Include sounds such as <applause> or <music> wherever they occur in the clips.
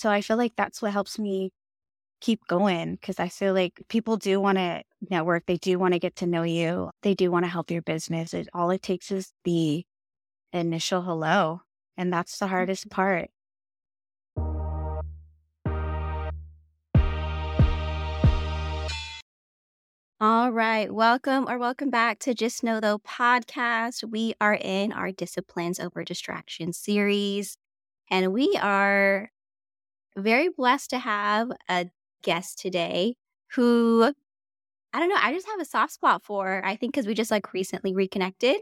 So I feel like that's what helps me keep going because I feel like people do want to network. They do want to get to know you. They do want to help your business. It, all it takes is the initial hello. And that's the hardest mm-hmm. part. All right. Welcome or welcome back to Just Know Though podcast. We are in our Disciplines Over Distraction series, and we are very blessed to have a guest today who I don't know, I just have a soft spot for. I think because we just like recently reconnected.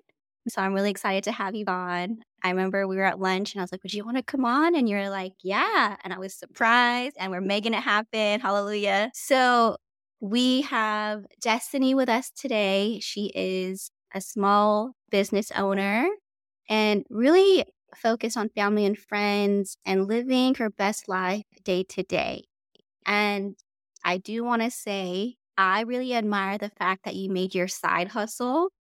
So I'm really excited to have you on. I remember we were at lunch and I was like, Would you want to come on? And you're like, Yeah. And I was surprised and we're making it happen. Hallelujah. So we have Destini with us today. She is a small business owner and really focused on family and friends and living her best life day to day. And I do want to say, I really admire the fact that you made your side hustle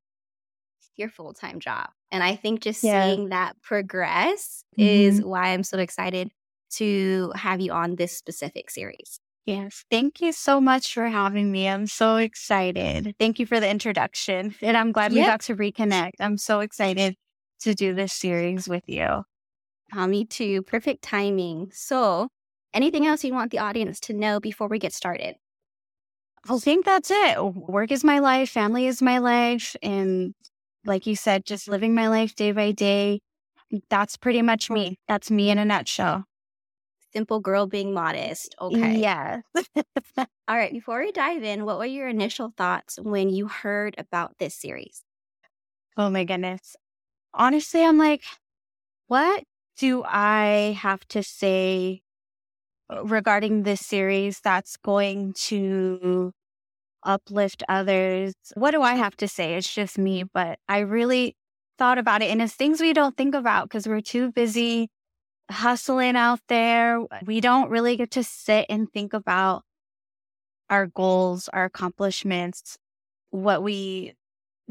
your full time job. And I think just yeah. seeing that progress mm-hmm. is why I'm so excited to have you on this specific series. Yes. Thank you so much for having me. I'm so excited. Thank you for the introduction. And I'm glad yep. we got to reconnect. I'm so excited to do this series with you. Uh, me too. Perfect timing. So, anything else you want the audience to know before we get started? I think that's it. Work is my life, family is my life. And like you said, just living my life day by day. That's pretty much me. That's me in a nutshell simple girl being modest. Okay. Yeah. <laughs> All right. Before we dive in, what were your initial thoughts when you heard about this series? Oh my goodness. Honestly, I'm like, what do I have to say regarding this series that's going to uplift others? What do I have to say? It's just me, but I really thought about it. And it's things we don't think about because we're too busy hustling out there. We don't really get to sit and think about our goals, our accomplishments, what we've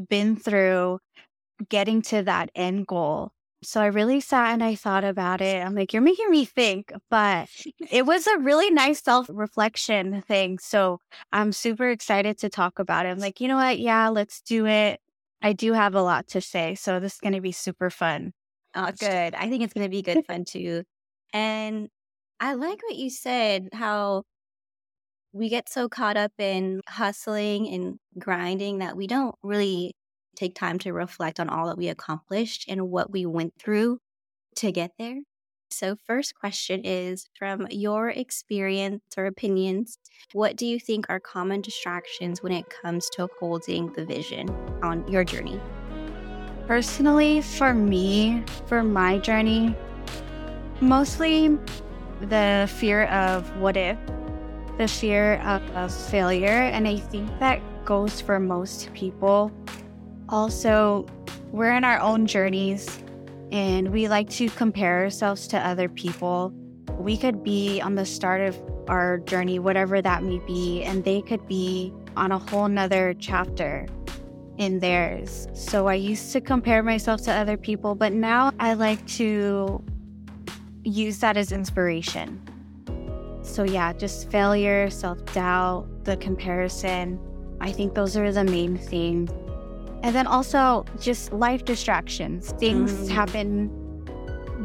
been through getting to that end goal. So I really sat and I thought about it. I'm like, you're making me think, but it was a really nice self reflection thing. So I'm super excited to talk about it. I'm like, you know what? Yeah, let's do it. I do have a lot to say. So this is going to be super fun. Oh, good. I think it's going to be good fun too. And I like what you said, how we get so caught up in hustling and grinding that we don't really take time to reflect on all that we accomplished and what we went through to get there. So, first question is from your experience or opinions, what do you think are common distractions when it comes to holding the vision on your journey? Personally, for me, for my journey, mostly the fear of what if, the fear of, of failure. And I think that goes for most people. Also, we're in our own journeys and we like to compare ourselves to other people. We could be on the start of our journey, whatever that may be, and they could be on a whole nother chapter in theirs. So I used to compare myself to other people, but now I like to use that as inspiration. So, yeah, just failure, self doubt, the comparison. I think those are the main things. And then also just life distractions. Things mm. happen,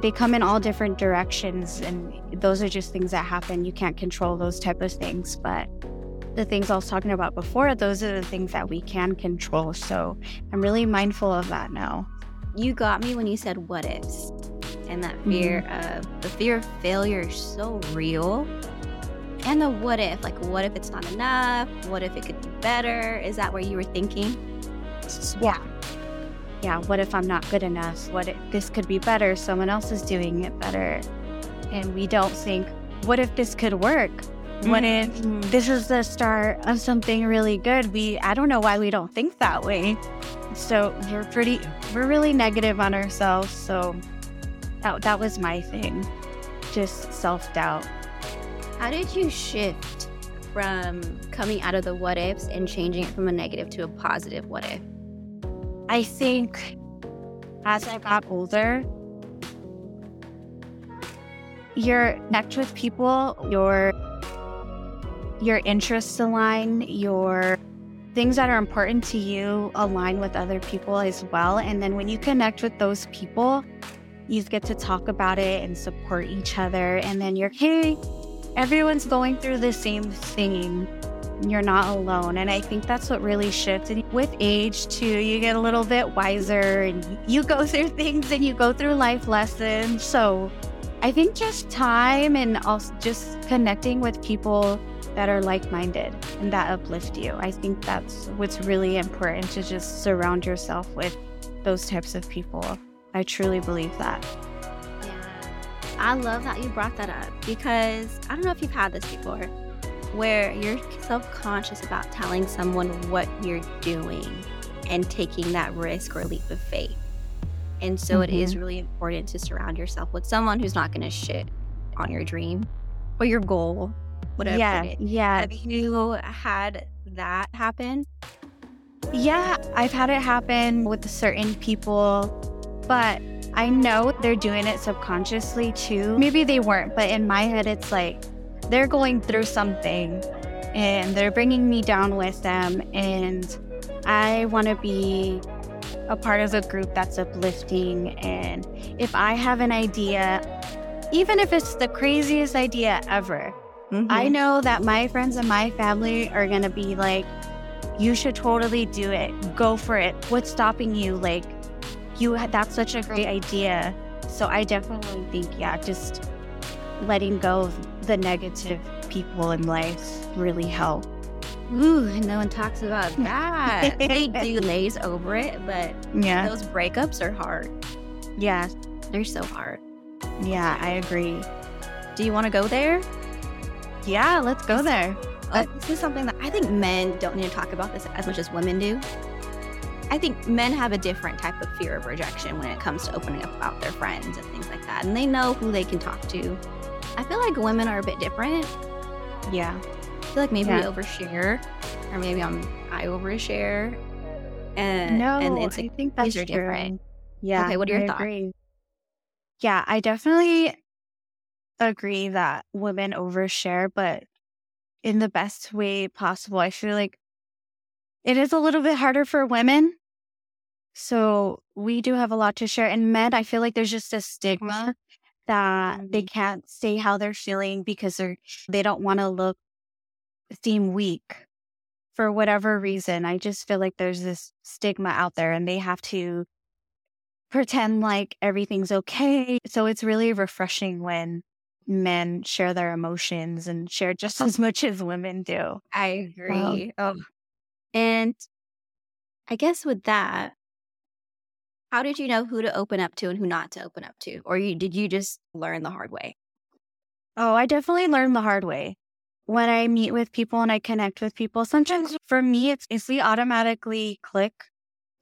they come in all different directions. And those are just things that happen. You can't control those type of things. But the things I was talking about before, those are the things that we can control. So I'm really mindful of that now. You got me when you said what ifs. And that fear mm-hmm. of the fear of failure is so real. And the what if, like, what if it's not enough? What if it could be better? Is that where you were thinking? Yeah. Yeah. What if I'm not good enough? What if this could be better? Someone else is doing it better. And we don't think, what if this could work? What if mm-hmm. this is the start of something really good? We I don't know why we don't think that way. So we're pretty we're really negative on ourselves. So that that was my thing. Just self-doubt. How did you shift from coming out of the what ifs and changing it from a negative to a positive what if? I think as I got older, you're connect with people, your your interests align, your things that are important to you align with other people as well. And then when you connect with those people, you get to talk about it and support each other. And then you're, hey, everyone's going through the same thing. You're not alone. And I think that's what really shifts. And with age, too, you get a little bit wiser and you go <laughs> through things and you go through life lessons. So I think just time and also just connecting with people that are like minded and that uplift you. I think that's what's really important to just surround yourself with those types of people. I truly believe that. Yeah. I love that you brought that up because I don't know if you've had this before where you're self conscious about telling someone what you're doing and taking that risk or leap of faith. And so mm-hmm. it is mm-hmm. really important to surround yourself with someone who's not going to shit on your dream or your goal whatever. Yeah, yeah. Have you had that happen? Yeah, I've had it happen with certain people, but I know they're doing it subconsciously too. Maybe they weren't, but in my head, it's like they're going through something and they're bringing me down with them. And I want to be a part of a group that's uplifting. And if I have an idea, even if it's the craziest idea ever, Mm-hmm. I know that my friends and my family are going to be like, you should totally do it. Go for it. What's stopping you? Like, you that's such a great idea. So I definitely think, yeah, just letting go of the negative people in life really help. Ooh, no one talks about <laughs> that. they do <laughs> lays over it, but yeah, those breakups are hard. Yeah, they're so hard. Yeah, I agree. Do you want to go there? Yeah, let's go there. Uh, this is something that I think men don't need to talk about this as much as women do. I think men have a different type of fear of rejection when it comes to opening up about their friends and things like that. And they know who they can talk to. I feel like women are a bit different. Yeah. I feel like maybe yeah. we overshare, or maybe I'm I overshare. And no, and it's, I think that's are different. Yeah. Okay, what are your I thoughts? Agree. Yeah, I definitely agree that women overshare, but in the best way possible. I feel like it is a little bit harder for women. So we do have a lot to share. And men, I feel like there's just a stigma that they mm-hmm. can't say how they're feeling because they're they don't want to look seem weak for whatever reason. I just feel like there's this stigma out there and they have to pretend like everything's okay. So it's really refreshing when men share their emotions and share just as much as women do. I agree. Um, oh. And I guess with that, how did you know who to open up to and who not to open up to? Or you, did you just learn the hard way? Oh, I definitely learned the hard way. When I meet with people and I connect with people, sometimes for me, it's if we automatically click,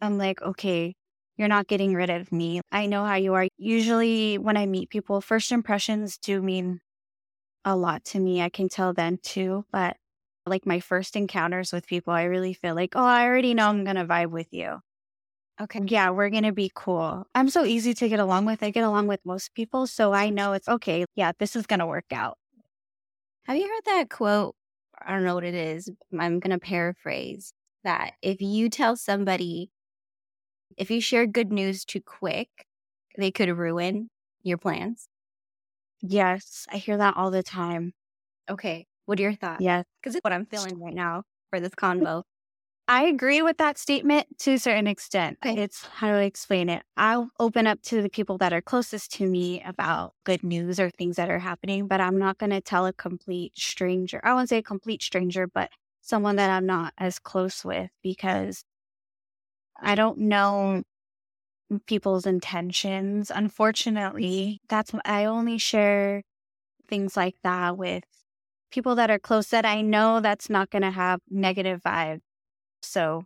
I'm like, okay, you're not getting rid of me. I know how you are. Usually, when I meet people, first impressions do mean a lot to me. I can tell then too. But like my first encounters with people, I really feel like, oh, I already know I'm going to vibe with you. Okay. Yeah, we're going to be cool. I'm so easy to get along with. I get along with most people. So I know it's okay. Yeah, this is going to work out. Have you heard that quote? I don't know what it is. I'm going to paraphrase that if you tell somebody if you share good news too quick, they could ruin your plans. Yes, I hear that all the time. Okay, what are your thoughts? Yes, because it's what I'm feeling right now for this convo. I agree with that statement to a certain extent. Okay. It's how do I explain it? I'll open up to the people that are closest to me about good news or things that are happening, but I'm not going to tell a complete stranger. I won't say a complete stranger, but someone that I'm not as close with because I don't know people's intentions. Unfortunately, that's I only share things like that with people that are close that I know that's not going to have negative vibes. So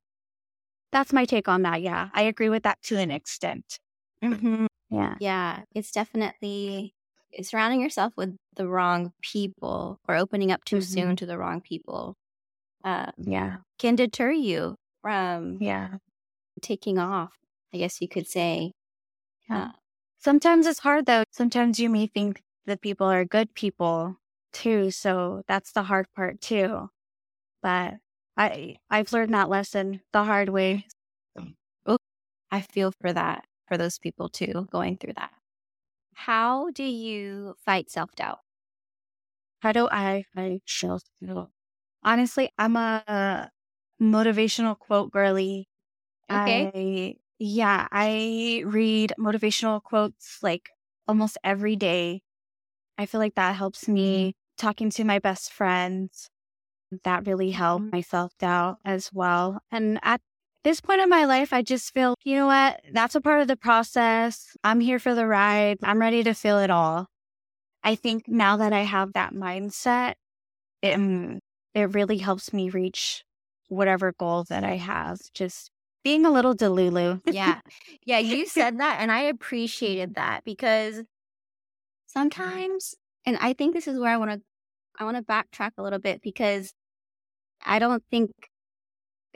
that's my take on that. Yeah, I agree with that to an extent. Mm-hmm. Yeah. Yeah. It's definitely surrounding yourself with the wrong people or opening up too mm-hmm. soon to the wrong people. Uh, yeah. Can deter you from yeah taking off, I guess you could say. Yeah. Uh, Sometimes it's hard though. Sometimes you may think the people are good people too. So that's the hard part too. But I I've learned that lesson the hard way. Mm. Oh, I feel for that for those people too going through that. How do you fight self doubt? How do I fight self doubt? Honestly, I'm a motivational quote girly. Okay. I, yeah, I read motivational quotes like almost every day. I feel like that helps me mm-hmm. talking to my best friends. That really helped my self doubt as well. And at this point in my life, I just feel, you know what? That's a part of the process. I'm here for the ride. I'm ready to feel it all. I think now that I have that mindset, it, mm, it really helps me reach whatever goal that I have. Just being a little delulu. yeah. <laughs> Yeah. You said that. And I appreciated that because sometimes, and I think this is where I want to, I want to backtrack a little bit because I don't think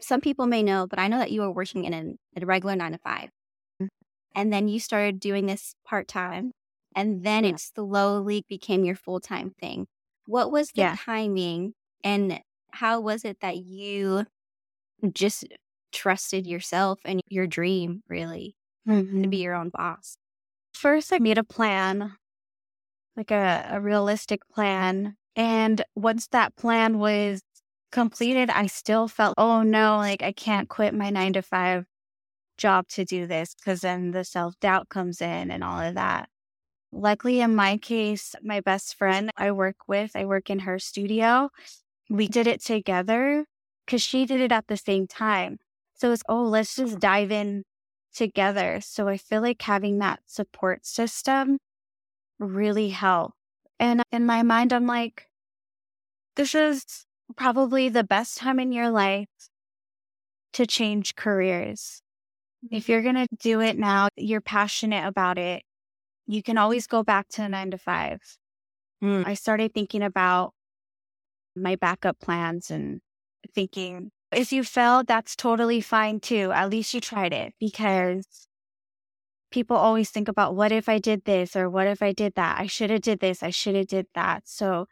some people may know, but I know that you were working in a, a regular nine to 5 mm-hmm. And then you started doing this part time. And then it slowly became your full time thing. What was the yeah. timing and how was it that you just trusted yourself and your dream, really, mm-hmm. to be your own boss? First, I made a plan, like a, a realistic plan. And once that plan was completed, I still felt, oh no, like I can't quit my nine to five job to do this because then the self doubt comes in and all of that. Luckily, in my case, my best friend I work with, I work in her studio. We did it together because she did it at the same time. So it's, oh, let's just dive in together. So I feel like having that support system really helped. And in my mind, I'm like, this is probably the best time in your life to change careers. If mm-hmm. you're going to do it now, you're passionate about it, you can always go back to nine to five. Mm. I started thinking about my backup plans and thinking if you failed, that's totally fine too. At least you tried it because people always think about what if I did this or what if I did that? I should have did this. I should have did that. So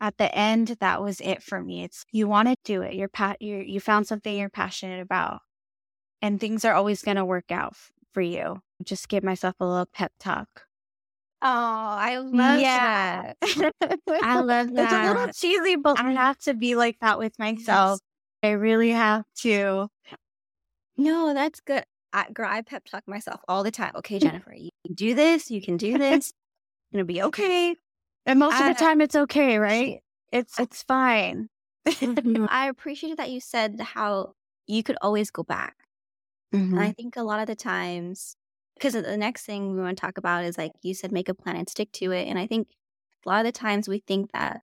at the end, that was it for me. It's you want to do it. You're pat. You you found something you're passionate about, and things are always going to work out for you. Just give myself a little pep talk. Oh, I love yeah. that. I love that. <laughs> It's a little cheesy, but I have to be like that with myself. I really have to. No, that's good. I, girl, I pep talk myself all the time. Okay, Jennifer, you can do this. You can do this. It'll be okay. And most I, of the time, it's okay, right? It's it's fine. Mm-hmm. <laughs> I appreciated that you said how you could always go back. Mm-hmm. And I think a lot of the times, because the next thing we want to talk about is like you said, make a plan and stick to it. And I think a lot of the times we think that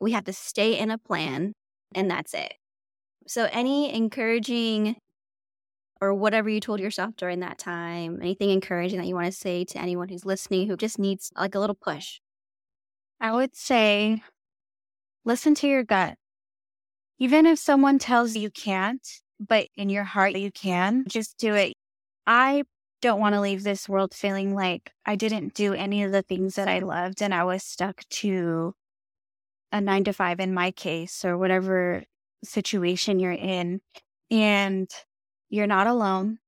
we have to stay in a plan and that's it. So, any encouraging or whatever you told yourself during that time, anything encouraging that you want to say to anyone who's listening who just needs like a little push? I would say listen to your gut. Even if someone tells you can't, but in your heart you can, just do it. I don't want to leave this world feeling like I didn't do any of the things that I loved and I was stuck to a nine to five in my case or whatever situation you're in. And you're not alone.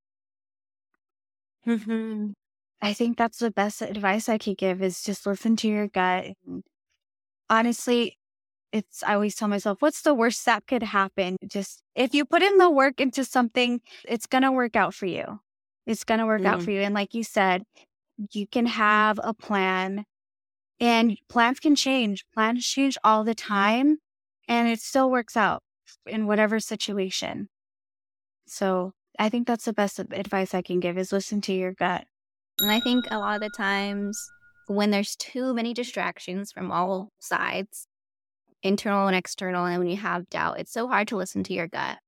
Mm-hmm. I think that's the best advice I could give is just listen to your gut. And honestly, it's, I always tell myself, what's the worst that could happen? Just if you put in the work into something, it's going to work out for you. It's going to work mm. out for you. And like you said, you can have a plan and plans can change. Plans change all the time and it still works out in whatever situation. So I think that's the best advice I can give is listen to your gut. And I think a lot of the times when there's too many distractions from all sides, internal and external, and when you have doubt, it's so hard to listen to your gut.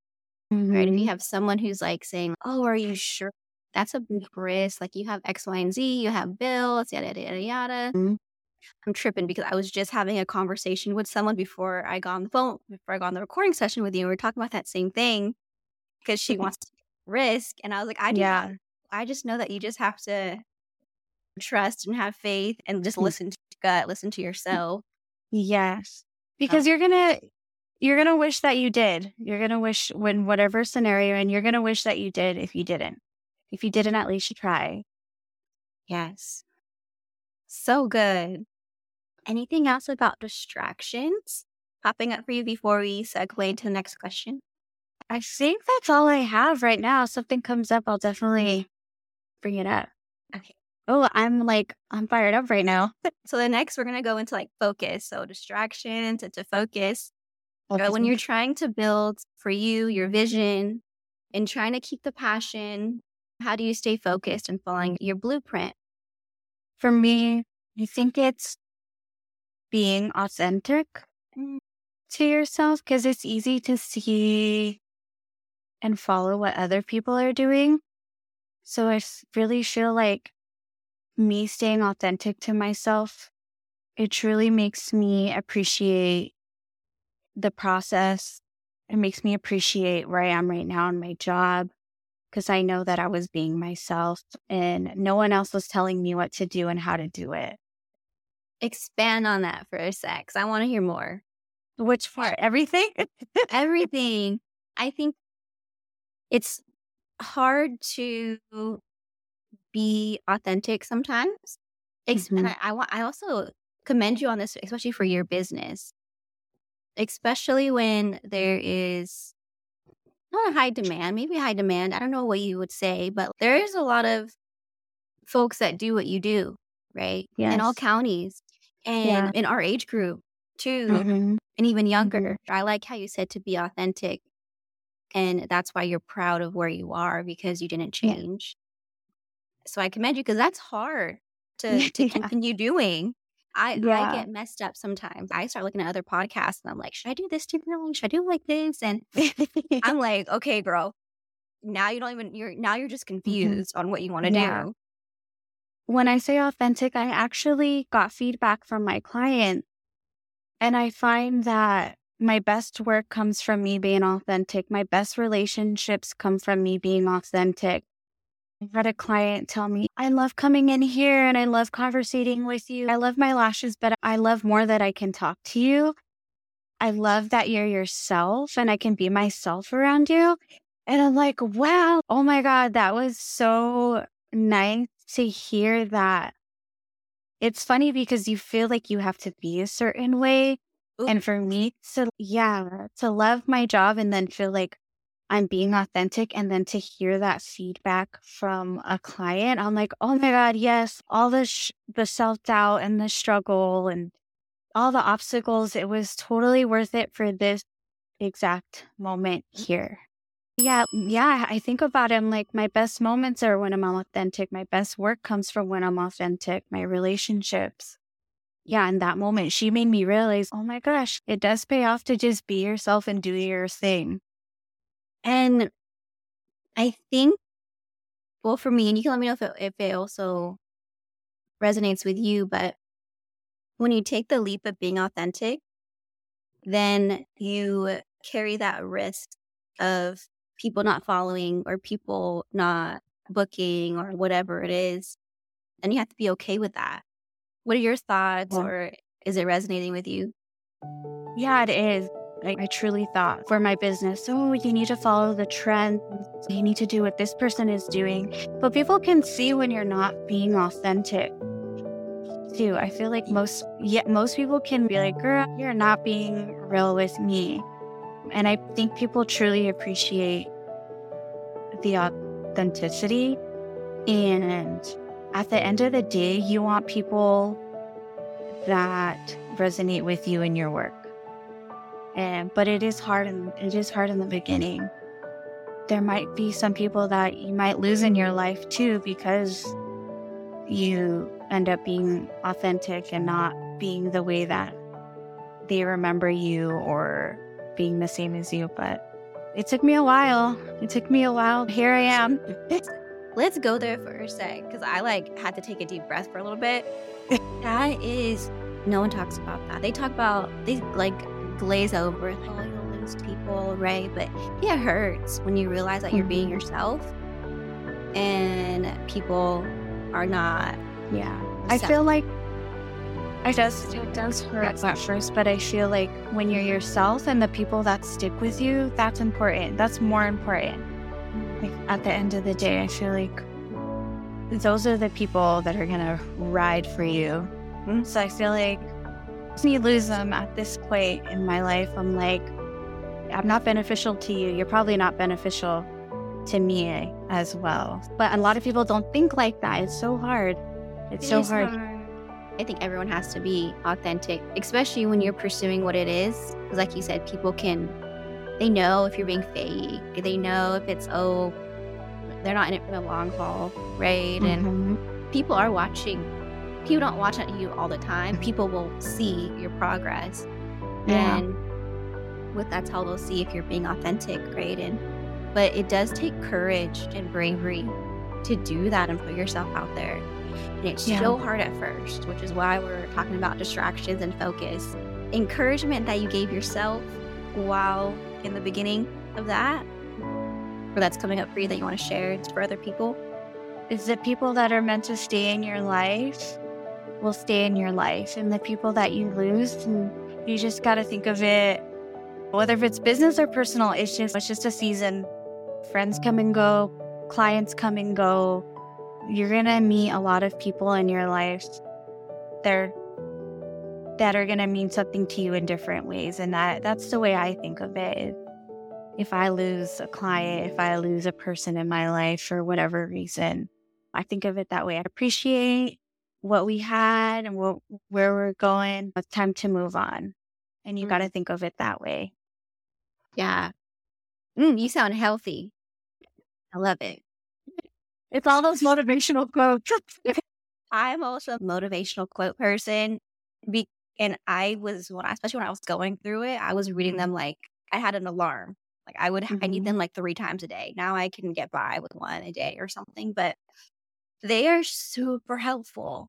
Mm-hmm. Right. If you mm-hmm. have someone who's like saying, Oh, are you sure? That's a big risk. Like you have X, Y, and Z, you have bills, yada, yada, yada, yada. Mm-hmm. I'm tripping because I was just having a conversation with someone before I got on the phone, before I got on the recording session with you. And we were talking about that same thing because she wants to risk. And I was like, I do yeah. I just know that you just have to trust and have faith and just mm. listen to gut, listen to yourself. Yes. Because oh. you're going to you're going to wish that you did. You're going to wish when whatever scenario and you're going to wish that you did if you didn't. If you didn't at least you try. Yes. So good. Anything else about distractions popping up for you before we segue to the next question? I think that's all I have right now. If something comes up, I'll definitely bring it up. Okay. Oh, I'm like, I'm fired up right now. <laughs> so the next, we're going to go into like focus. So distractions and to focus. Okay. When you're trying to build for you your vision and trying to keep the passion, how do you stay focused and following your blueprint? For me, I think it's being authentic mm. to yourself because it's easy to see and follow what other people are doing. So I really feel like me staying authentic to myself, it truly makes me appreciate the process. It makes me appreciate where I am right now in my job because I know that I was being myself and no one else was telling me what to do and how to do it. Expand on that for a sec. I want to hear more. Which part? Everything? <laughs> Everything. I think it's hard to be authentic sometimes. Mm-hmm. And I, I, want I also commend you on this, especially for your business. Especially when there is not a high demand, maybe high demand. I don't know what you would say, but there is a lot of folks that do what you do, right? Yes. In all counties and yeah. in our age group too, mm-hmm. and even younger. I like how you said to be authentic and that's why you're proud of where you are because you didn't change. Yeah. So I commend you because that's hard to, <laughs> to yeah. continue doing. I, yeah. I get messed up sometimes. I start looking at other podcasts and I'm like, should I do this differently? Should I do like this? And <laughs> I'm like, okay, girl, now you don't even, you're, now you're just mm-hmm. confused mm-hmm. on what you want to yeah. do. When I say authentic, I actually got feedback from my client. And I find that my best work comes from me being authentic. My best relationships come from me being authentic. I had a client tell me, I love coming in here and I love conversating with you. I love my lashes, but I love more that I can talk to you. I love that you're yourself and I can be myself around you. And I'm like, wow, oh my God, that was so nice to hear that. It's funny because you feel like you have to be a certain way Ooh. And for me to, yeah, to love my job and then feel like I'm being authentic and then to hear that feedback from a client, I'm like, oh my God, yes, all the, sh- the self doubt and the struggle and all the obstacles, it was totally worth it for this exact moment here. Yeah, yeah, I think about it. I'm like, my best moments are when I'm authentic. My best work comes from when I'm authentic. My relationships yeah, in that moment, she made me realize, oh my gosh, it does pay off to just be yourself and do your thing. And I think, well, for me, and you can let me know if it, if it also resonates with you, but when you take the leap of being authentic, then you carry that risk of people not following or people not booking or whatever it is. And you have to be okay with that. What are your thoughts, yeah. or is it resonating with you? Yeah, it is. I, I truly thought for my business, oh, you need to follow the trends. You need to do what this person is doing. But people can see when you're not being authentic too. I feel like most yet most people can be like, girl, you're not being real with me. And I think people truly appreciate the authenticity and at the end of the day, you want people that resonate with you in your work. And but it is hard and it is hard in the beginning. There might be some people that you might lose in your life too because you end up being authentic and not being the way that they remember you or being the same as you. But it took me a while. It took me a while. Here I am. <laughs> let's go there for a sec because I like had to take a deep breath for a little bit. <laughs> that is, no one talks about that. They talk about, they like glaze over, like, oh, you'll lose people, right? But it hurts when you realize that you're being mm-hmm. yourself and people are not Yeah. I feel like I just it does hurt at first, but I feel like when you're yourself and the people that stick with you, that's important. That's more important. Like at the end of the day, I feel like those are the people that are gonna ride for you. Hmm? So I feel like when you lose them at this point in my life, I'm like, I'm not beneficial to you. You're probably not beneficial to me as well. But a lot of people don't think like that. It's so hard. It's It so is hard. I think everyone has to be authentic, especially when you're pursuing what it is. Because, like you said, people can, they know if you're being fake. They know if it's, oh, they're not in it for the long haul, right? And Mhm. people are watching. People don't watch at you all the time. People will see your progress. Yeah. And with that's how they'll see if you're being authentic, right? And but it does take courage and bravery to do that and put yourself out there. And it's Yeah. so hard at first, which is why we're talking about distractions and focus. Encouragement that you gave yourself while in the beginning of that, or that's coming up for you that you want to share for other people. is the people that are meant to stay in your life will stay in your life and the people that you lose and you just got to think of it whether if it's business or personal it's just it's just a season. Friends come and go clients come and go. You're to meet a lot of people in your life. They're that are going to mean something to you in different ways and that that's the way I think of it if I lose a client, if I lose a person in my life for whatever reason, I think of it that way. I appreciate what we had and what, where we're going. It's time to move on. And you got to think of it that way. Yeah. Mm, you sound healthy. I love it. It's all those motivational quotes. <laughs> I'm also a motivational quote person. Be- and I was when I, especially when I was going through it, I was reading them like I had an alarm. Like I would, I need Mhm. them like three times a day. Now I can get by with one a day or something, but they are super helpful.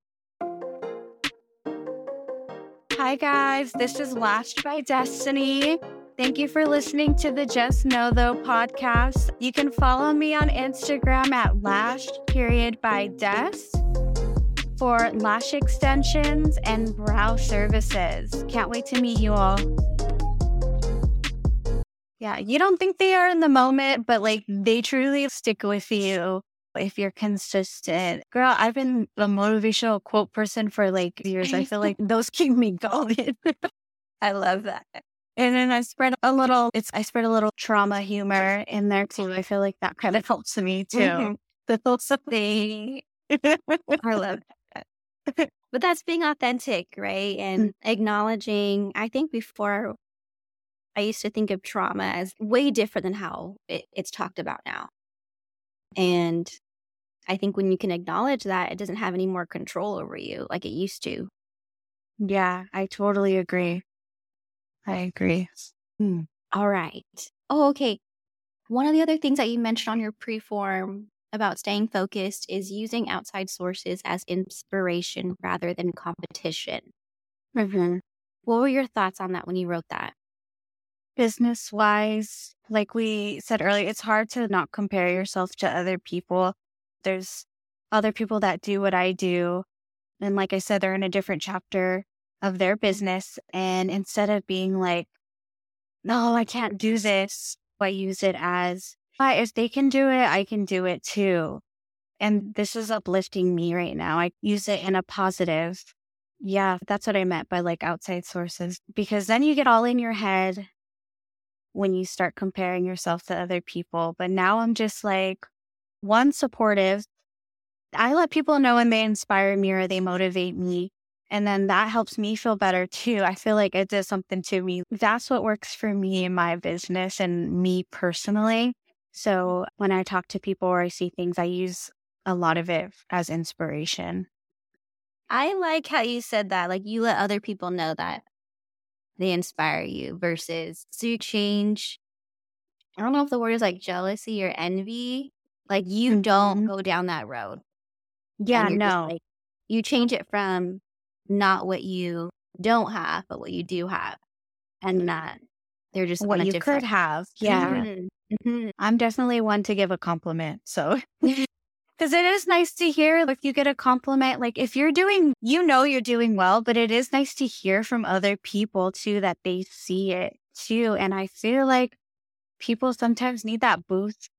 Hi, guys. This is Lashed by Destini. Thank you for listening to the Just Know Though podcast. You can follow me on Instagram at lashed period by Des for lash extensions and brow services. Can't wait to meet you all. Yeah, you don't think they are in the moment, but like they truly stick with you if you're consistent. Girl, I've been a motivational quote person for like years. I feel like <laughs> those keep me going. <laughs> I love that. And then I spread a little, it's, I spread a little trauma humor in there too. I feel like that kind of helps me too. Mhm. The thoughts of They, <laughs> I love that. <laughs> But that's being authentic, right? And mm. acknowledging, I think before I used to think of trauma as way different than how it, it's talked about now. And I think when you can acknowledge that, it doesn't have any more control over you like it used to. Yeah, I totally agree. I agree. Hmm. All right. Oh, okay. One of the other things that you mentioned on your preform about staying focused is using outside sources as inspiration rather than competition. Mhm. What were your thoughts on that when you wrote that? Business wise, like we said earlier, it's hard to not compare yourself to other people. There's other people that do what I do. And like I said, they're in a different chapter of their business. And instead of being like, no, I can't do this, I use it as, "Ah, if they can do it, I can do it too. And this is uplifting me right now. I use it in a positive. Yeah, that's what I meant by like outside sources, because then you get all in your head when you start comparing yourself to other people. But now I'm just like, one, supportive. I let people know when they inspire me or they motivate me. And then that helps me feel better too. I feel like it does something to me. That's what works for me in my business and me personally. So when I talk to people or I see things, I use a lot of it as inspiration. I like how you said that. Like you let other people know that they inspire you versus so you change. I don't know if the word is like jealousy or envy. Like you don't Mhm. go down that road. Yeah, And you're just no. like- you change it from not what you don't have, but what you do have. And that they're just what you different- could have. Yeah. Mhm. Mhm. I'm definitely one to give a compliment. So <laughs> Because it is nice to hear if you get a compliment. Like if you're doing, you know, you're doing well, but it is nice to hear from other people too that they see it too. And I feel like people sometimes need that boost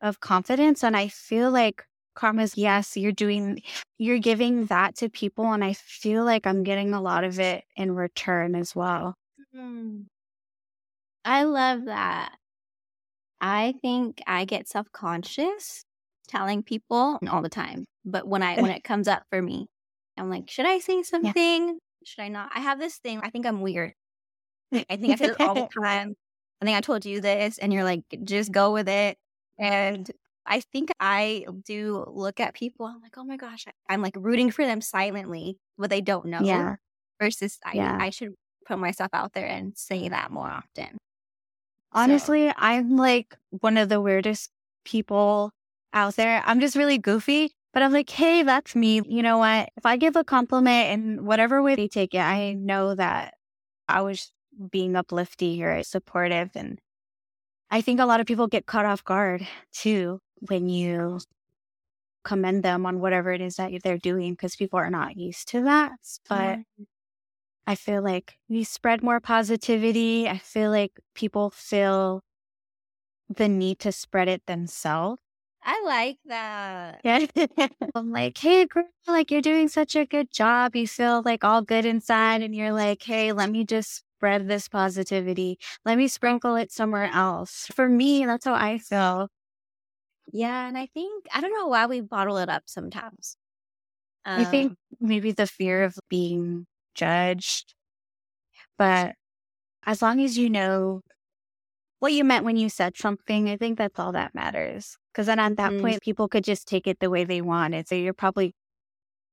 of confidence. And I feel like karma's, yes, you're doing, you're giving that to people. And I feel like I'm getting a lot of it in return as well. Mm. I love that. I think I get self conscious telling people all the time. But when I when <laughs> it comes up for me, I'm like, should I say something? Yeah. Should I not? I have this thing. I think I'm weird. I think I say this all the <laughs> time. I think I told you this, and you're like, just go with it. And I think I do look at people. I'm like, oh my gosh, I'm like rooting for them silently, but they don't know. Yeah. Versus, I, yeah. I should put myself out there and say that more often. Honestly, so. I'm like one of the weirdest people out there. I'm just really goofy, but I'm like, hey, that's me. You know what? If I give a compliment in whatever way they take it, I know that I was being uplifting or supportive. And I think a lot of people get caught off guard too when you commend them on whatever it is that they're doing because people are not used to that. But. I feel like we spread more positivity. I feel like people feel the need to spread it themselves. I like that. Yeah. <laughs> I'm like, hey, girl, like you're doing such a good job. You feel like all good inside. And you're like, hey, let me just spread this positivity. Let me sprinkle it somewhere else. For me, that's how I feel. Yeah. And I think, I don't know why we bottle it up sometimes. Um, I think maybe the fear of being judged. But as long as you know what you meant when you said something, I think that's all that matters. Because then at that mm. point, people could just take it the way they want it. So you're probably,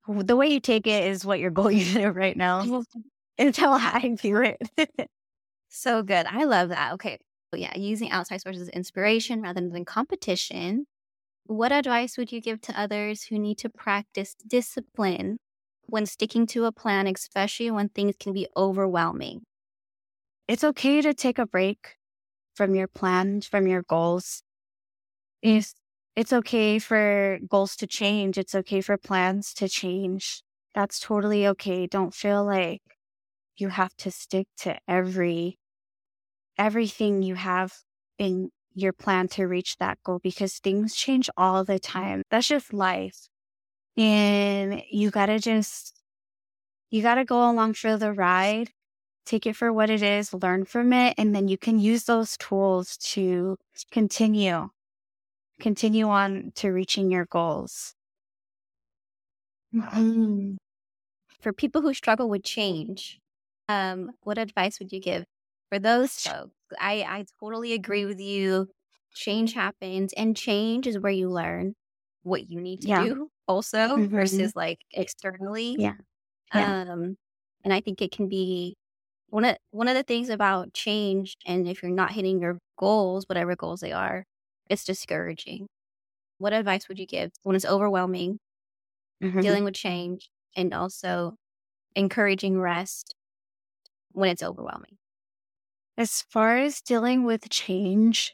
the way you take it is what you're going through <laughs> right now. <laughs> Until I view it. <laughs> so good. I love that. Okay. yeah, using outside sources of inspiration rather than competition. What advice would you give to others who need to practice discipline when sticking to a plan, especially when things can be overwhelming? It's okay to take a break from your plans, from your goals. If it's okay for goals to change, it's okay for plans to change. That's totally okay. Don't feel like you have to stick to every everything you have in your plan to reach that goal because things change all the time. That's just life. And you got to just you got to go along for the ride take it for what it is, learn from it, and then you can use those tools to continue, continue on to reaching your goals. Mm-hmm. For people who struggle with change, um, what advice would you give for those folks? I, I totally agree with you. Change happens, and change is where you learn what you need to yeah. do also mm-hmm. versus like externally. Yeah. yeah. Um, and I think it can be one of one of the things about change and if you're not hitting your goals whatever goals they are it's discouraging what advice would you give when it's overwhelming mm-hmm. dealing with change and also encouraging rest when it's overwhelming as far as dealing with change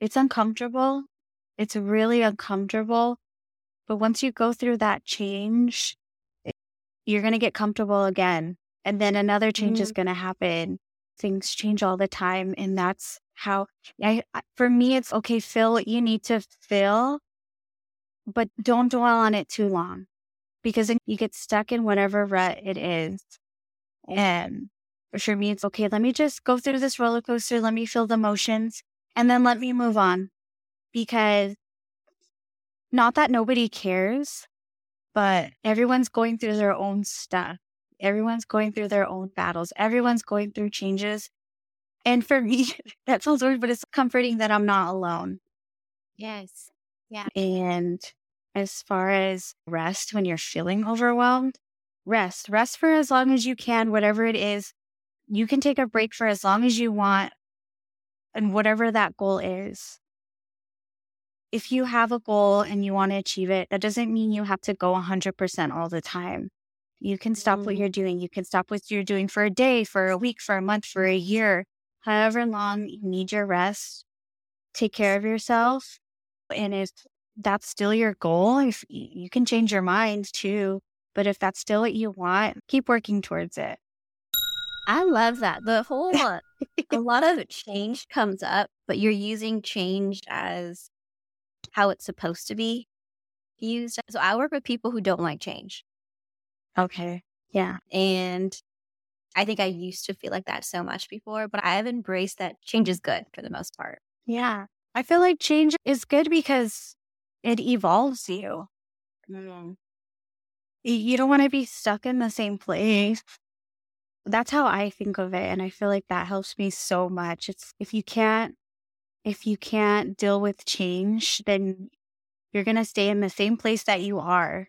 it's uncomfortable it's really uncomfortable but once you go through that change you're going to get comfortable again and then another change mm-hmm. is going to happen. Things change all the time. And that's how I, for me, it's okay, feel what you need to fill, but don't dwell on it too long because you get stuck in whatever rut it is. And for me, it's okay. Let me just go through this roller coaster. Let me feel the emotions and then let me move on because not that nobody cares, but everyone's going through their own stuff. Everyone's going through their own battles. Everyone's going through changes. And for <laughs> me, that sounds weird, but it's comforting that I'm not alone. Yes. Yeah. And as far as rest when you're feeling overwhelmed, rest. Rest for as long as you can, whatever it is. You can take a break for as long as you want and whatever that goal is. If you have a goal and you want to achieve it, that doesn't mean you have to go 100% all the time. You can stop mm-hmm. what you're doing. You can stop what you're doing for a day, for a week, for a month, for a year, however long you need your rest. Take care of yourself. And if that's still your goal, if you can change your mind too. But if that's still what you want, keep working towards it. I love that. The whole <laughs> a lot of change comes up, but you're using change as how it's supposed to be used. So I work with people who don't like change. Okay. Yeah. And I think I used to feel like that so much before, but I have embraced that change is good for the most part. Yeah. I feel like change is good because it evolves you. Mm. You don't want to be stuck in the same place. That's how I think of it. And I feel like that helps me so much. It's if you can't, if you can't deal with change, then you're going to stay in the same place that you are.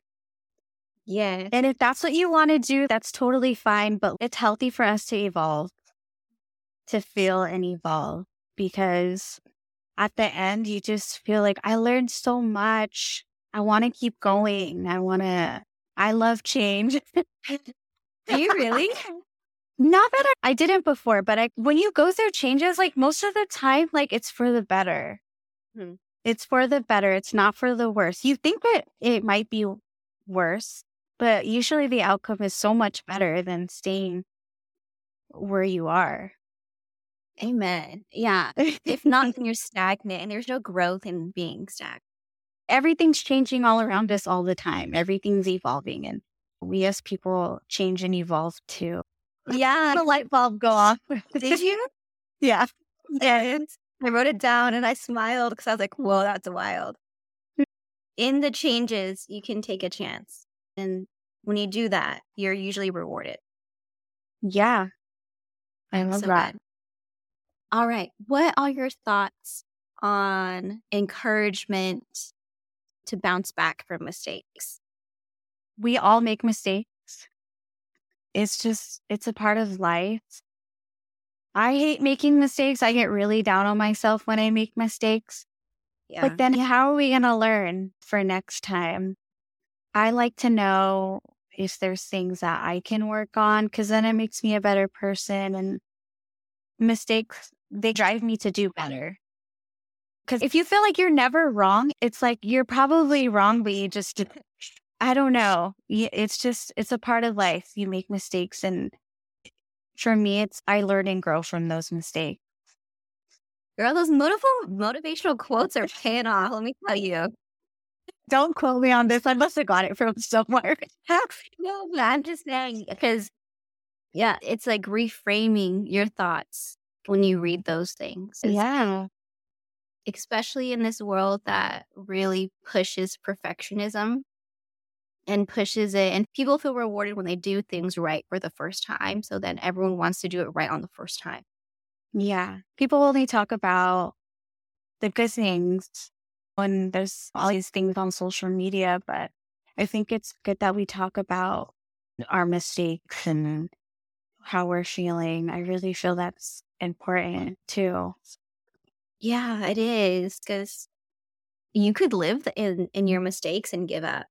Yeah. And if that's what you want to do, that's totally fine. But it's healthy for us to evolve, to feel and evolve because at the end, you just feel like I learned so much. I want to keep going. I want to, I love change. Do you really? <laughs> <laughs> Not that I, I didn't before, but I, when you go through changes, like most of the time, like it's for the better. Hmm. It's for the better. It's not for the worse. You think that it might be worse, but usually the outcome is so much better than staying where you are. Amen. Yeah. if not, then you're <laughs> stagnant and there's no growth in being stagnant. Everything's changing all around us all the time. Everything's evolving and we as people change and evolve too. Yeah. the light bulb go off. <laughs> Did you? yeah. And I wrote it down and I smiled because I was like, whoa, that's wild. In the changes, you can take a chance. And when you do that, you're usually rewarded. Yeah. I love so that. Good. All right. What are your thoughts on encouragement to bounce back from mistakes? We all make mistakes. It's just, it's a part of life. I hate making mistakes. I get really down on myself when I make mistakes. Yeah. But then how are we going to learn for next time? I like to know if there's things that I can work on because then it makes me a better person and mistakes, they drive me to do better. Because if you feel like you're never wrong, it's like you're probably wrong, but you just, <laughs> I don't know. It's just, it's a part of life. You make mistakes and for me, it's I learn and grow from those mistakes. Girl, those motivational motivational quotes are paying off. Let me tell you. Don't quote me on this. I must have got it from <laughs> somewhere. <laughs> no, but I'm just saying because, yeah, it's like reframing your thoughts when you read those things. It's, yeah. Especially in this world that really pushes perfectionism and pushes it. And people feel rewarded when they do things right for the first time. So then everyone wants to do it right on the first time. Yeah. People only talk about the good things when there's all these things on social media, but I think it's good that we talk about our mistakes and how we're feeling. I really feel that's important too. Yeah, it is because you could live in in your mistakes and give up.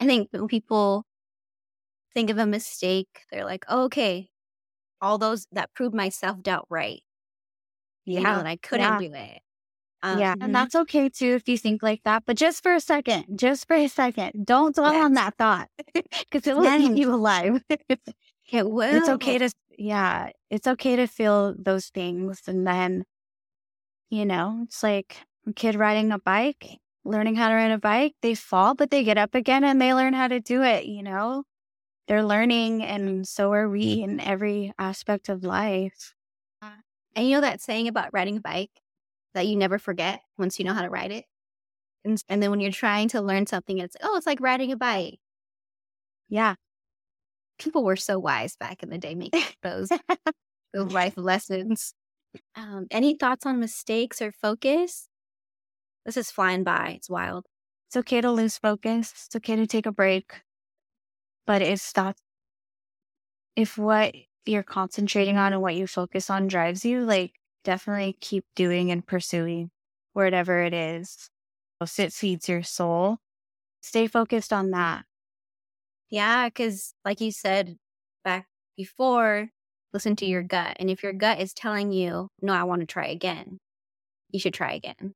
I think when people think of a mistake, they're like, oh, okay, all those that proved my self doubt right. Yeah. You know, and I couldn't yeah. do it. Um, yeah. And mm-hmm. that's okay too if you think like that. But just for a second, just for a second, don't dwell yes. on that thought <laughs> because it will yes. keep you alive. <laughs> it will. It's okay to, yeah, it's okay to feel those things. And then, you know, it's like a kid riding a bike learning how to ride a bike, they fall, but they get up again and they learn how to do it, you know? They're learning, and so are we in every aspect of life. And you know that saying about riding a bike that you never forget once you know how to ride it? And, and then when you're trying to learn something, it's oh, it's like riding a bike. Yeah. People were so wise back in the day making <laughs> those, those life lessons. Um, any thoughts on mistakes or focus? This is flying by. It's wild. It's okay to lose focus. It's okay to take a break. But if that, if what you're concentrating on and what you focus on drives you, like definitely keep doing and pursuing whatever it is. It feeds your soul, stay focused on that. Yeah, because like you said back before, listen to your gut. And if your gut is telling you, no, I want to try again, you should try again.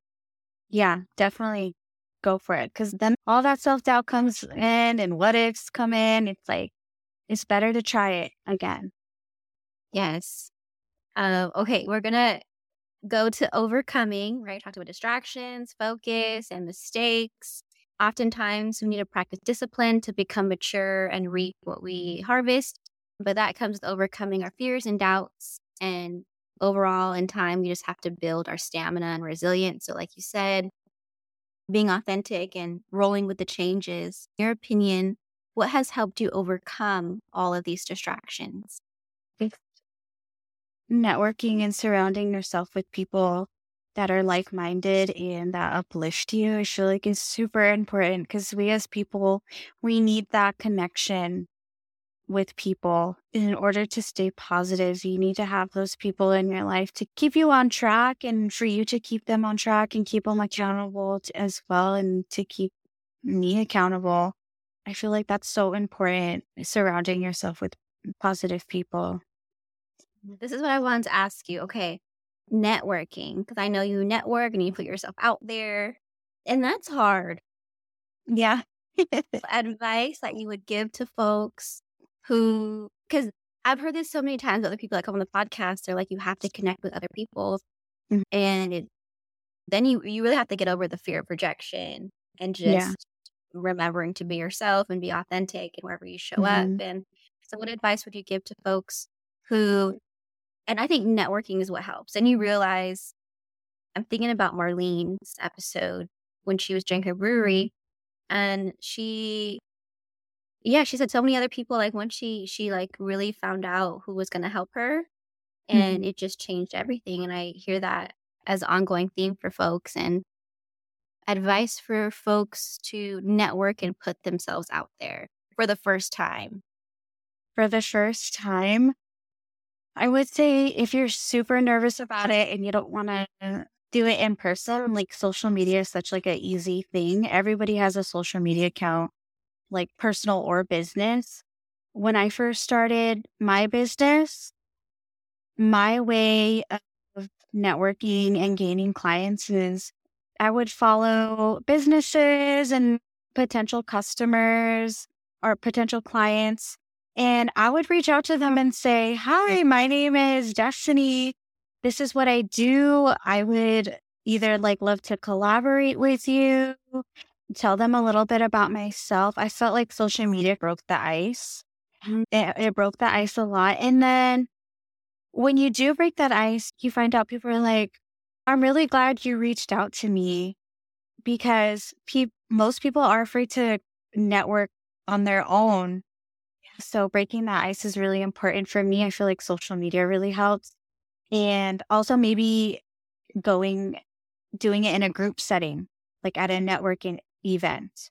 Yeah, definitely. go for it. Cause then all that self doubt comes in and what ifs come in. It's like, it's better to try it again. Yes. Uh, okay, we're going to go to overcoming, right? Talked about distractions, focus, and mistakes. Oftentimes, we need to practice discipline to become mature and reap what we harvest. But that comes with overcoming our fears and doubts. And overall, in time, we just have to build our stamina and resilience. So, like you said, being authentic and rolling with the changes. In your opinion, what has helped you overcome all of these distractions? Networking and surrounding yourself with people that are like minded and that uplift you, I feel like is super important because we as people, we need that connection with people in order to stay positive. You need to have those people in your life to keep you on track and for you to keep them on track and keep them accountable to, as well and to keep me accountable. I feel like that's so important surrounding yourself with positive people. This is what I wanted to ask you. Okay. Networking, because I know you network and you put yourself out there, and that's hard. Yeah. <laughs> Advice that you would give to folks who, because I've heard this so many times, other people that come on the podcast, they're like, you have to connect with other people. Mm-hmm. And it, then you, you really have to get over the fear of rejection and just yeah. remembering to be yourself and be authentic and wherever you show mm-hmm. up. And so, what advice would you give to folks who, and I think networking is what helps. And you realize, I'm thinking about Marlene's episode when she was drinking her brewery and she yeah, she said so many other people like once she she like really found out who was going to help her and mm-hmm. it just changed everything and I hear that as ongoing theme for folks and advice for folks to network and put themselves out there for the first time. For the first time, I would say if you're super nervous about it and you don't want to do it in person, like social media is such like an easy thing. Everybody has a social media account like personal or business. When I first started my business, my way of networking and gaining clients is I would follow businesses and potential customers or potential clients. And I would reach out to them and say, Hi, my name is Destini. This is what I do. I would either like love to collaborate with you tell them a little bit about myself. I felt like social media broke the ice. Mm-hmm. It, it broke the ice a lot. And then when you do break that ice, you find out people are like, I'm really glad you reached out to me because pe- most people are afraid to network on their own. So breaking that ice is really important for me. I feel like social media really helps. And also maybe going, doing it in a group setting, like at a networking event.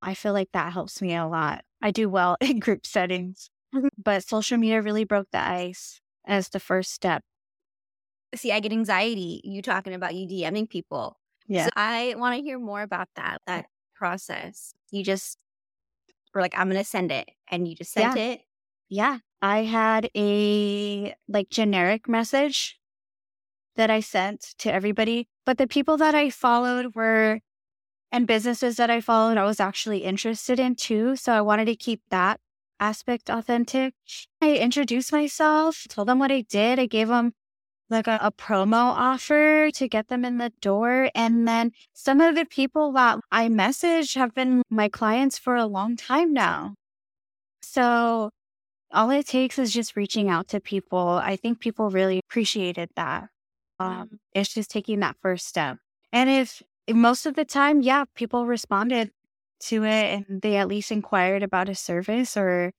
I feel like that helps me a lot. I do well <laughs> in group settings, mm-hmm. but social media really broke the ice as the first step. See, I get anxiety. You talking about you DMing people. Yeah. So I want to hear more about that, that process. You just were like, I'm going to send it. And you just sent yeah. it. Yeah. I had a like generic message that I sent to everybody, but the people that I followed were and businesses that I followed, I was actually interested in too. So I wanted to keep that aspect authentic. I introduced myself, told them what I did. I gave them like a, a, promo offer to get them in the door. And then some of the people that I message have been my clients for a long time now. So all it takes is just reaching out to people. I think people really appreciated that. Um, it's just taking that first step. And if Eh, most of the time, yeah, people responded to it and they at least inquired about a service or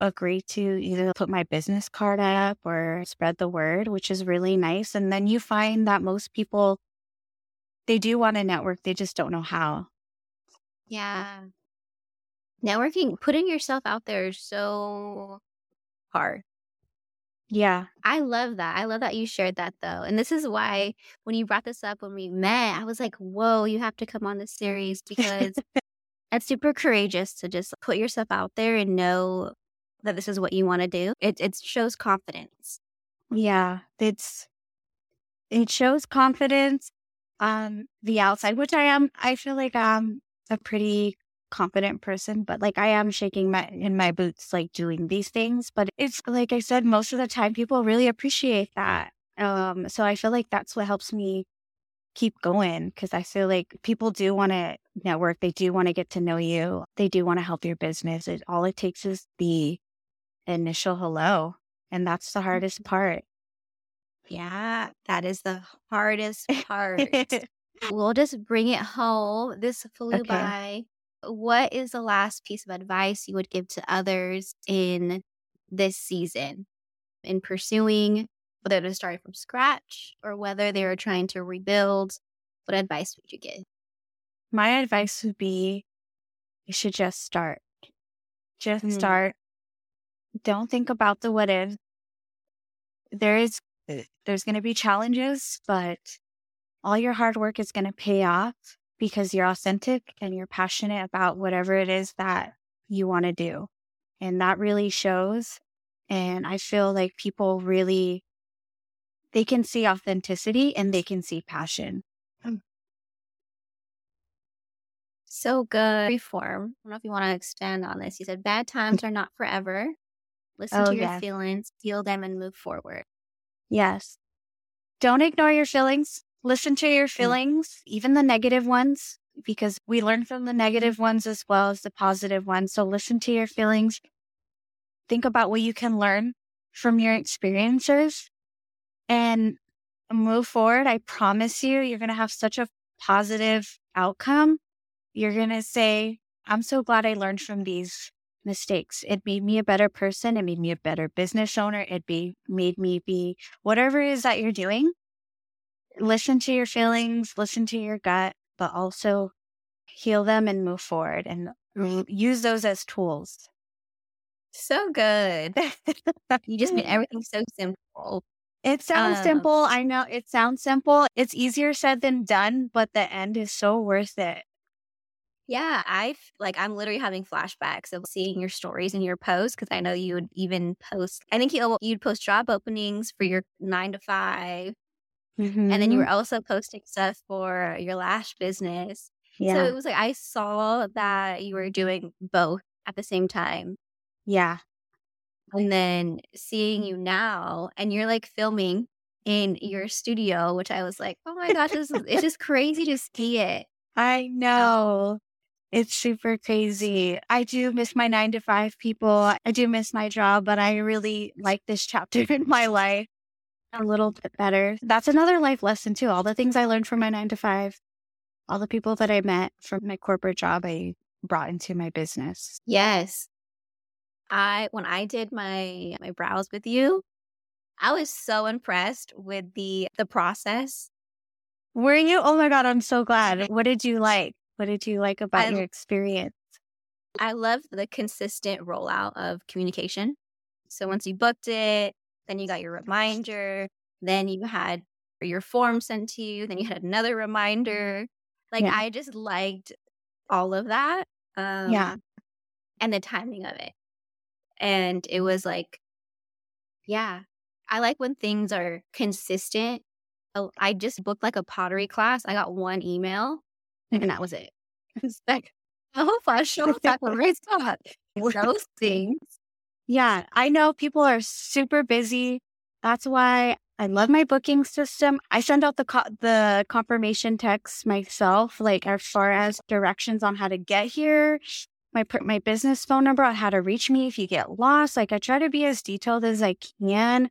agreed to either put my business card up or spread the word, which is really nice. And then you find that most people, they do want to network, they just don't know how. Yeah. Networking, putting yourself out there is so hard. Yeah. I love that. I love that you shared that though. And this is why when you brought this up when we met, I was like, whoa, you have to come on this series because it's super courageous to just put yourself out there and know that this is what you want to do. It it shows confidence. Yeah. It's it shows confidence um the outside, which I am. I feel like I'm a pretty confident person, but like I am shaking my in my boots, like doing these things. But it's like I said, most of the time people really appreciate that. Um, so I feel like that's what helps me keep going because I feel like people do want to network. They do want to get to know you. They do want to help your business. It, all it takes is the initial hello. And that's the hardest part. Yeah, that is the hardest part. <laughs> we'll just bring it home. This flew okay. by. What is the last piece of advice you would give to others in this season in pursuing whether they're starting from scratch or whether they are trying to rebuild? What advice would you give? My advice would be you should just start. Just mm. start. Don't think about the what if. There is eh. there's going to be challenges, but all your hard work is going to pay off because you're authentic and you're passionate about whatever it is that you want to do. And that really shows. And I feel like people really they can see authenticity and they can see passion. Hmm. So good. Reform. I don't know if you want to expand on this. You said bad times are not forever. Listen oh, to your yes. feelings, feel them, and move forward. Yes. Don't ignore your feelings. Listen to your mm. feelings, mm. even the negative ones, because we learn from the negative ones as well as the positive ones. So listen to your feelings. Think about what you can learn from your experiences and move forward. I promise you, you're going to have such a positive outcome. You're going to say, I'm so glad I learned from these mistakes. It made me a better person. It made me a better business owner. It be, made me be whatever it is that you're doing. Listen to your feelings, listen to your gut, but also heal them and move forward and use those as tools. So good. <laughs> you just made <laughs> everything so simple. It sounds um, simple. I know it sounds simple. It's easier said than done, but the end is so worth it. Yeah, I've like I'm literally having flashbacks of seeing your stories and your posts because I know you would even post. I think you you'd post job openings for your nine to 5 mm-hmm. and then you were mm-hmm. also posting stuff for your lash business. Yeah. So it was like I saw that you were doing both at the same time. Yeah, and then seeing you now and you're like filming in your studio, which I was like, oh my gosh, this is, it's just crazy to see it. I know. It's super crazy. I do miss my nine to five people. I do miss my job, but I really like this chapter <laughs> in my life a little bit better. That's another life lesson too. All the things I learned from my nine to five, all the people that I met from my corporate job, I brought into my business. Yes. I when I did my my brows with you, I was so impressed with the the process. Were you? Oh my god, I'm so glad. What did you like? What did you like about I, your experience? I love the consistent rollout of communication. So once you booked it, then you got your reminder, then you had your form sent to you, then you had another reminder. Like yeah. I just liked all of that. Um, yeah. And the timing of it. And it was like, yeah, I like when things are consistent. Oh, I just booked like a pottery class. I got one email and that was it. <laughs> <laughs> It's like, I hope I show up at the. Those things. Yeah, I know people are super busy. That's why I love my booking system. I send out the co- the confirmation text myself, like as far as directions on how to get here, my my business phone number on how to reach me if you get lost. Like I try to be as detailed as I can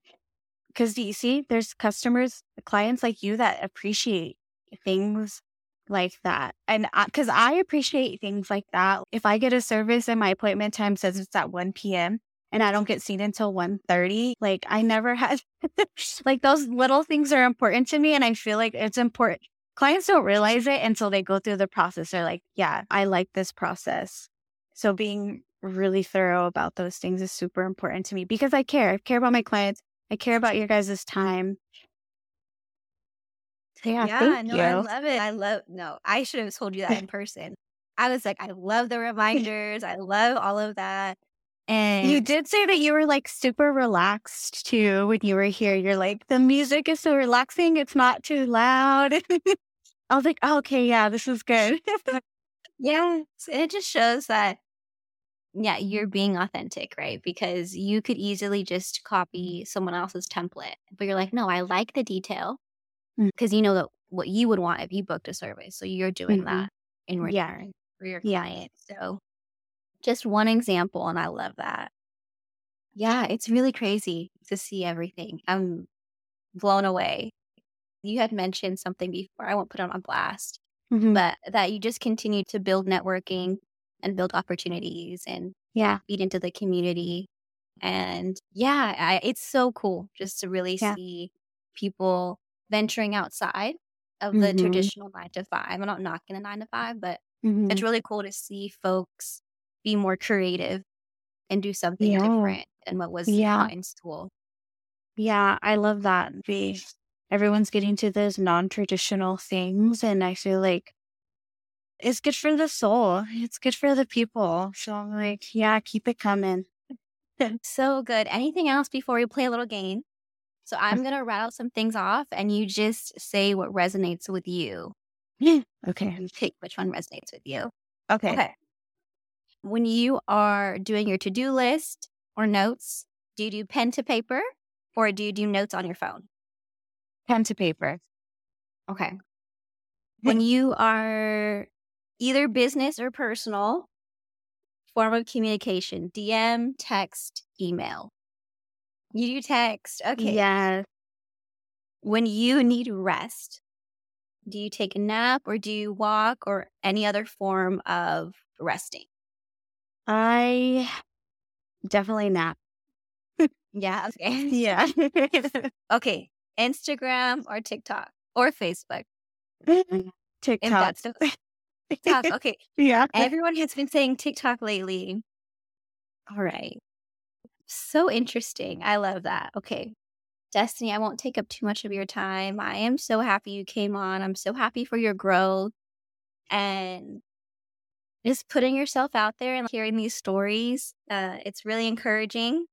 because do you see there's customers, clients like you that appreciate things like that. And because I, I appreciate things like that. If I get a service and my appointment time says it's at 1 p.m. and I don't get seen until 1.30, like I never had, <laughs> like those little things are important to me. And I feel like it's important. Clients don't realize it until they go through the process. They're like, yeah, I like this process. So being really thorough about those things is super important to me because I care. I care about my clients. I care about your guys' time. Yeah, yeah no, you. I love it. I love no, I should have told you that in <laughs> person. I was like, I love the <laughs> reminders. I love all of that. And you did say that you were like super relaxed too when you were here. You're like, the music is so relaxing. It's not too loud. <laughs> I was like, oh, okay, yeah, this is good. <laughs> yeah. It just shows that, yeah, you're being authentic, right? Because you could easily just copy someone else's template, but you're like, no, I like the detail because mm. you know that what you would want if you booked a service. So you're doing mm-hmm. that in return yeah. for your client. Yeah. So just one example, and I love that. Yeah, it's really crazy to see everything. I'm blown away. You had mentioned something before. I won't put it on blast, mm-hmm. but that you just continue to build networking and build opportunities and yeah, feed into the community. And yeah, I, it's so cool just to really yeah. see people venturing outside of the mm-hmm. traditional nine to five. I'm not knocking the nine to five, but mm-hmm. it's really cool to see folks be more creative and do something yeah. different than what was yeah. in school. Yeah, I love that. Be everyone's getting to those non-traditional things, and I feel like it's good for the soul. It's good for the people. So I'm like, yeah, keep it coming. <laughs> so good. Anything else before we play a little game? So I'm gonna rattle some things off, and you just say what resonates with you. <laughs> okay. And pick which one resonates with you. Okay. Okay when you are doing your to do list or notes, do you do pen to paper or do you do notes on your phone? Pen to paper. Okay. when you are either business or personal form of communication, DM, text, email. You do text. Okay. Yeah. When you need rest, do you take a nap or do you walk or any other form of resting? I definitely nap. <laughs> yeah. Okay. Yeah. <laughs> okay. Instagram or TikTok or Facebook. <laughs> TikTok. TikTok. Okay. Yeah. Everyone has been saying TikTok lately. All right. So interesting. I love that. Okay. Destini, I won't take up too much of your time. I am so happy you came on. I'm so happy for your growth. And just putting yourself out there and hearing these stories, uh, it's really encouraging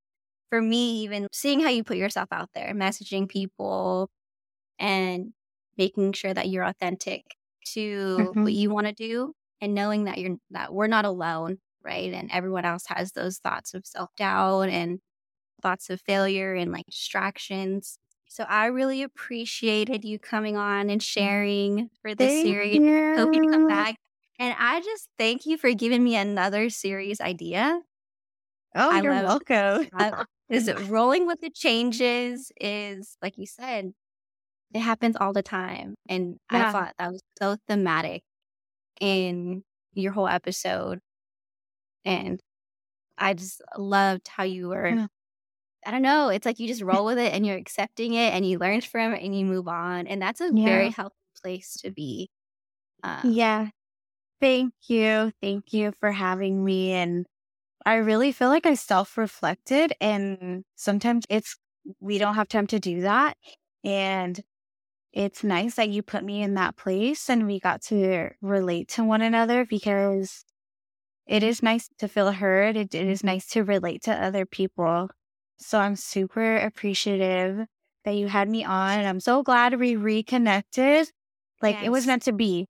for me, even seeing how you put yourself out there, messaging people and making sure that you're authentic to mm-hmm. what you want to do and knowing that you're that we're not alone, right? And everyone else has those thoughts of self-doubt and thoughts of failure and like distractions. So I really appreciated you coming on and sharing for this Thank series. You. Hope you come back. And I just thank you for giving me another series idea. Oh, I you're welcome. <laughs> is it rolling with the changes is like you said, it happens all the time. And yeah. I thought that was so thematic in your whole episode. And I just loved how you were yeah. I don't know. It's like you just <laughs> roll with it and you're accepting it and you learn from it and you move on. And that's a yeah. very healthy place to be. Um, yeah. Thank you. Thank you for having me. And I really feel like I self reflected, and sometimes it's, we don't have time to do that. And it's nice that you put me in that place and we got to relate to one another because it is nice to feel heard. it, it is nice to relate to other people. So I'm super appreciative that you had me on. and I'm so glad we reconnected. Like yes. it was meant to be.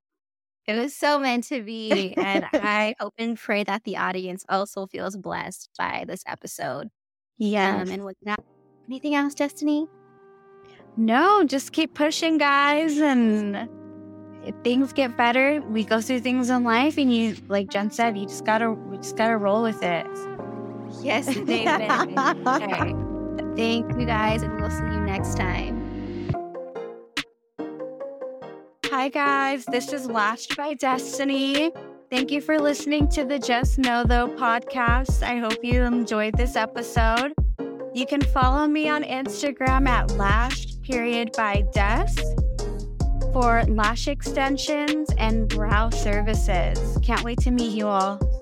It was so meant to be. And <laughs> I hope and pray that the audience also feels blessed by this episode. Yeah. Um, and with that, anything else, Destini? No, just keep pushing, guys. And if things get better, we go through things in life, and you, like Jen said, you just gotta, we just gotta roll with it. Yes, <laughs> okay. <laughs> Thank you, guys, and we'll see you next time. Hi, guys. This is Lashed by Destini. Thank you for listening to the Just Know Though podcast. I hope you enjoyed this episode. You can follow me on Instagram at lashed period by Des for lash extensions and brow services. Can't wait to meet you all.